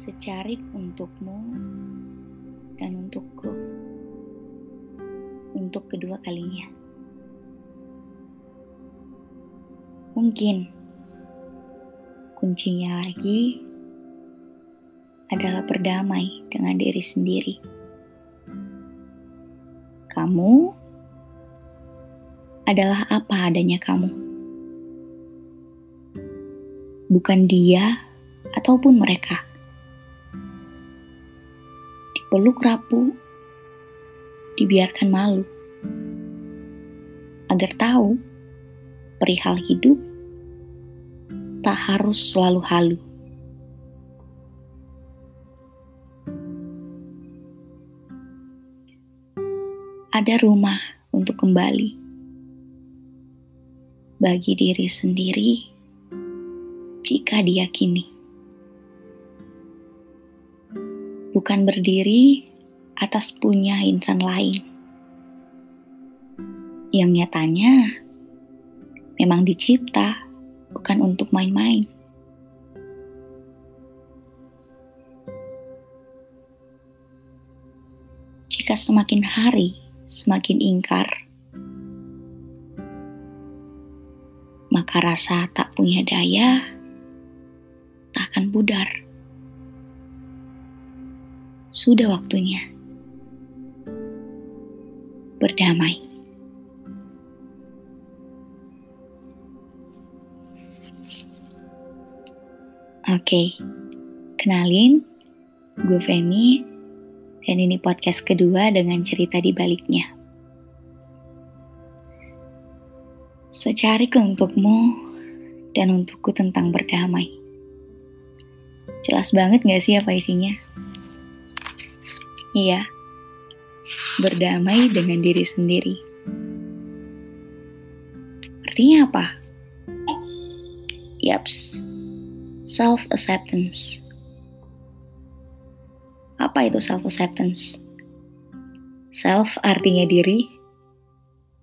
secarik untukmu dan untukku untuk kedua kalinya. Mungkin kuncinya lagi adalah berdamai dengan diri sendiri. Kamu adalah apa adanya kamu, bukan dia ataupun mereka peluk rapuh, dibiarkan malu. Agar tahu, perihal hidup tak harus selalu halu. Ada rumah untuk kembali bagi diri sendiri jika diyakini. Bukan berdiri atas punya insan lain. Yang nyatanya memang dicipta bukan untuk main-main. Jika semakin hari semakin ingkar, maka rasa tak punya daya tak akan pudar sudah waktunya berdamai. Oke, kenalin, gue Femi, dan ini podcast kedua dengan cerita di baliknya. Secari untukmu dan untukku tentang berdamai. Jelas banget gak sih apa isinya? Iya, berdamai dengan diri sendiri. Artinya apa? Yaps, self-acceptance. Apa itu self-acceptance? Self artinya diri,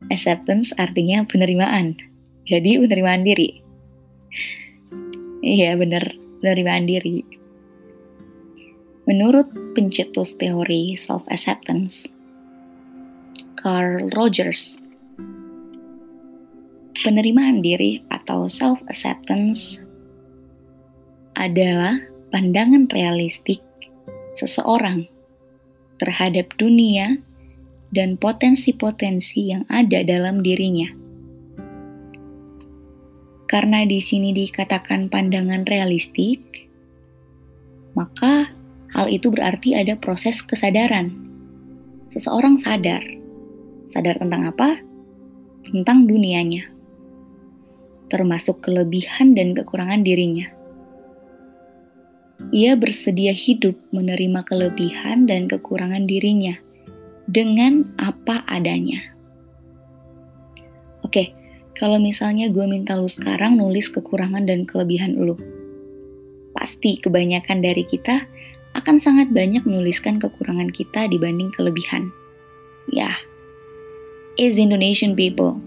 acceptance artinya penerimaan. Jadi penerimaan diri. Iya bener, penerimaan diri. Menurut pencetus teori self-acceptance, Carl Rogers, penerimaan diri atau self-acceptance adalah pandangan realistik seseorang terhadap dunia dan potensi-potensi yang ada dalam dirinya. Karena di sini dikatakan pandangan realistik, maka Hal itu berarti ada proses kesadaran. Seseorang sadar. Sadar tentang apa? Tentang dunianya. Termasuk kelebihan dan kekurangan dirinya. Ia bersedia hidup menerima kelebihan dan kekurangan dirinya dengan apa adanya. Oke, kalau misalnya gue minta lu sekarang nulis kekurangan dan kelebihan lu. Pasti kebanyakan dari kita akan sangat banyak menuliskan kekurangan kita dibanding kelebihan. Ya, is Indonesian people.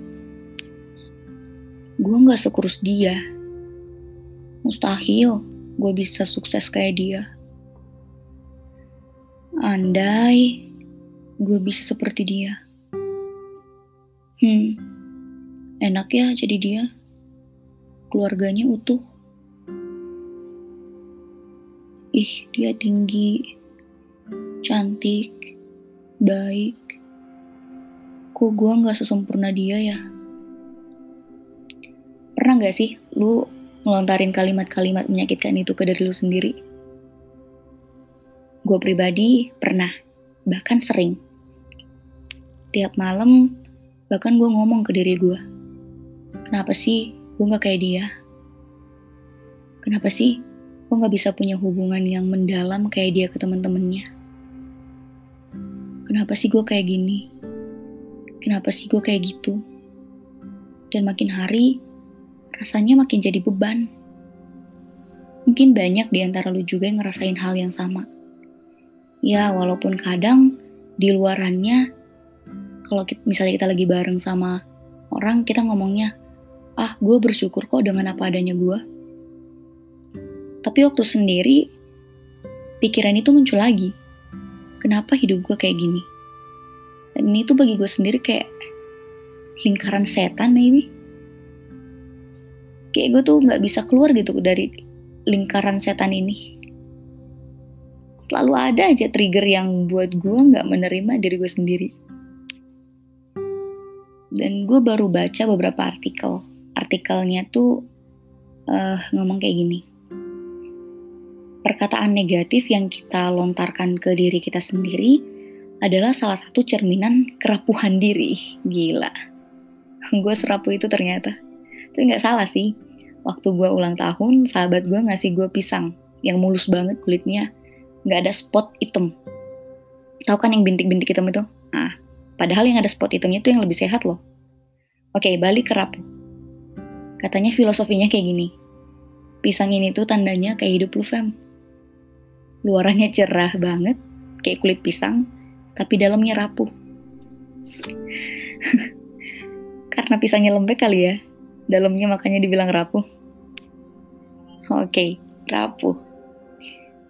Gue gak sekurus dia. Mustahil gue bisa sukses kayak dia. Andai gue bisa seperti dia. Hmm, enak ya jadi dia. Keluarganya utuh. Ih dia tinggi, cantik, baik. Kok gue gak sesempurna dia ya? Pernah gak sih lu ngelontarin kalimat-kalimat menyakitkan itu ke diri lu sendiri? Gue pribadi pernah, bahkan sering. Tiap malam, bahkan gue ngomong ke diri gue. Kenapa sih gue gak kayak dia? Kenapa sih Gue gak bisa punya hubungan yang mendalam kayak dia ke temen-temennya. Kenapa sih gue kayak gini? Kenapa sih gue kayak gitu? Dan makin hari, rasanya makin jadi beban. Mungkin banyak di antara lu juga yang ngerasain hal yang sama. Ya, walaupun kadang di luarannya, kalau misalnya kita lagi bareng sama orang, kita ngomongnya, ah gue bersyukur kok dengan apa adanya gue. Tapi waktu sendiri, pikiran itu muncul lagi. Kenapa hidup gue kayak gini? Dan ini tuh bagi gue sendiri kayak lingkaran setan maybe. Kayak gue tuh nggak bisa keluar gitu dari lingkaran setan ini. Selalu ada aja trigger yang buat gue nggak menerima diri gue sendiri. Dan gue baru baca beberapa artikel. Artikelnya tuh uh, ngomong kayak gini perkataan negatif yang kita lontarkan ke diri kita sendiri adalah salah satu cerminan kerapuhan diri. Gila. Gue serapu itu ternyata. Tapi nggak salah sih. Waktu gue ulang tahun, sahabat gue ngasih gue pisang yang mulus banget kulitnya. Nggak ada spot hitam. Tahu kan yang bintik-bintik hitam itu? Nah, padahal yang ada spot hitamnya itu yang lebih sehat loh. Oke, balik ke rapuh. Katanya filosofinya kayak gini. Pisang ini tuh tandanya kayak hidup lu, fam Luarannya cerah banget, kayak kulit pisang, tapi dalamnya rapuh. Karena pisangnya lembek kali ya, dalamnya makanya dibilang rapuh. Oke, okay, rapuh.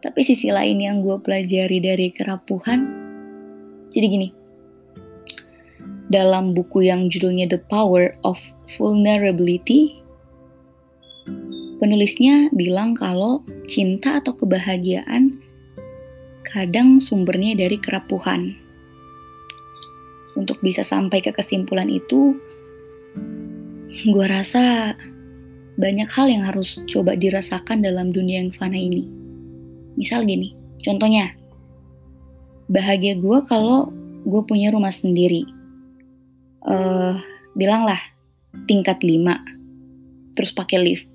Tapi sisi lain yang gue pelajari dari kerapuhan, jadi gini. Dalam buku yang judulnya The Power of Vulnerability, Penulisnya bilang kalau cinta atau kebahagiaan kadang sumbernya dari kerapuhan. Untuk bisa sampai ke kesimpulan itu, gue rasa banyak hal yang harus coba dirasakan dalam dunia yang fana ini. Misal gini, contohnya, bahagia gue kalau gue punya rumah sendiri. Uh, bilanglah tingkat 5, terus pakai lift.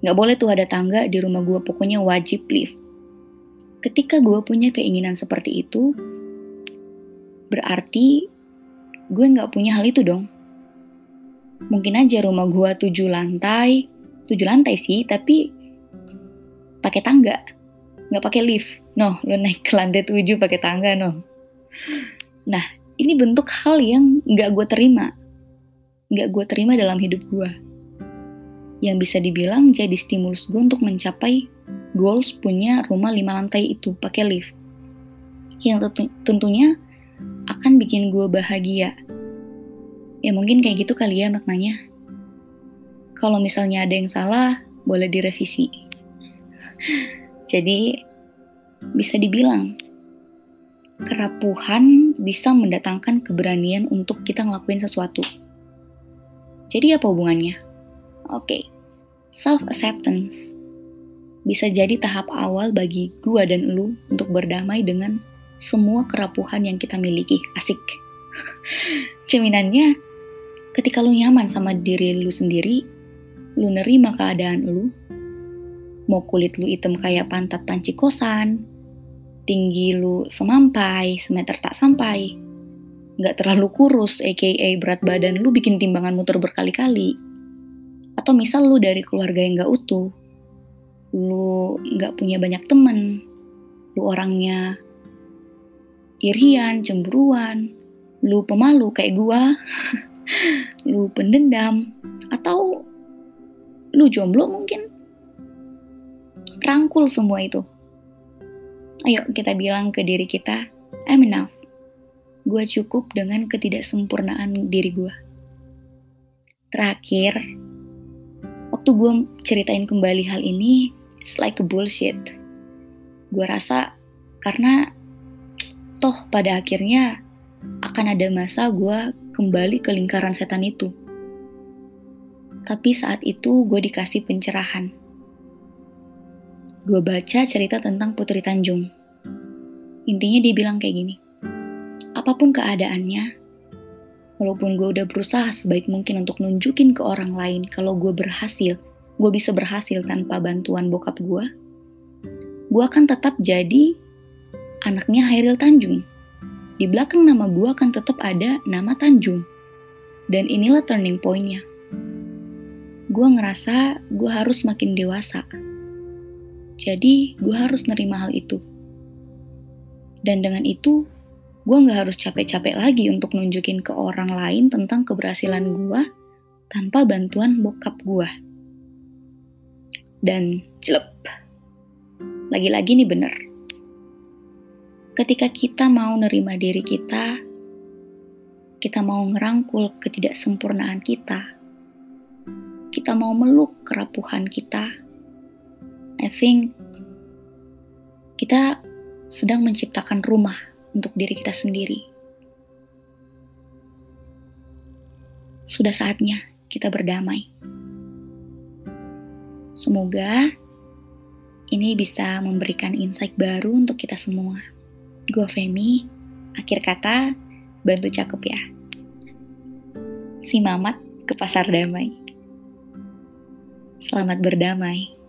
Gak boleh tuh ada tangga di rumah gue, pokoknya wajib lift. Ketika gue punya keinginan seperti itu, berarti gue gak punya hal itu dong. Mungkin aja rumah gue tujuh lantai, tujuh lantai sih, tapi pakai tangga, nggak pakai lift. No, lo naik ke lantai tujuh pakai tangga, no. Nah, ini bentuk hal yang nggak gue terima, nggak gue terima dalam hidup gue yang bisa dibilang jadi stimulus gue untuk mencapai goals punya rumah lima lantai itu pakai lift. Yang tentu, tentunya akan bikin gue bahagia. Ya mungkin kayak gitu kali ya maknanya. Kalau misalnya ada yang salah, boleh direvisi. Jadi bisa dibilang kerapuhan bisa mendatangkan keberanian untuk kita ngelakuin sesuatu. Jadi apa hubungannya? Oke, okay. self-acceptance bisa jadi tahap awal bagi gua dan lu untuk berdamai dengan semua kerapuhan yang kita miliki. Asik. Ceminannya, ketika lu nyaman sama diri lu sendiri, lu nerima keadaan lu, mau kulit lu hitam kayak pantat panci kosan, tinggi lu semampai, semeter tak sampai, nggak terlalu kurus, aka berat badan lu bikin timbangan muter berkali-kali, atau misal lu dari keluarga yang gak utuh, lu gak punya banyak temen, lu orangnya irian, cemburuan, lu pemalu kayak gua, lu pendendam, atau lu jomblo mungkin. Rangkul semua itu. Ayo kita bilang ke diri kita, I'm enough. Gue cukup dengan ketidaksempurnaan diri gue. Terakhir, waktu gue ceritain kembali hal ini, it's like a bullshit. Gue rasa karena toh pada akhirnya akan ada masa gue kembali ke lingkaran setan itu. Tapi saat itu gue dikasih pencerahan. Gue baca cerita tentang Putri Tanjung. Intinya dia bilang kayak gini. Apa pun keadaannya, Walaupun gue udah berusaha sebaik mungkin untuk nunjukin ke orang lain kalau gue berhasil, gue bisa berhasil tanpa bantuan bokap gue, gue akan tetap jadi anaknya Hairil Tanjung. Di belakang nama gue akan tetap ada nama Tanjung. Dan inilah turning pointnya. Gue ngerasa gue harus makin dewasa. Jadi gue harus nerima hal itu. Dan dengan itu, gue gak harus capek-capek lagi untuk nunjukin ke orang lain tentang keberhasilan gue tanpa bantuan bokap gue. Dan celup. Lagi-lagi nih bener, ketika kita mau nerima diri kita, kita mau ngerangkul ketidaksempurnaan kita, kita mau meluk kerapuhan kita, I think kita sedang menciptakan rumah untuk diri kita sendiri. Sudah saatnya kita berdamai. Semoga ini bisa memberikan insight baru untuk kita semua. Gue Femi, akhir kata, bantu cakep ya. Si Mamat ke pasar damai. Selamat berdamai.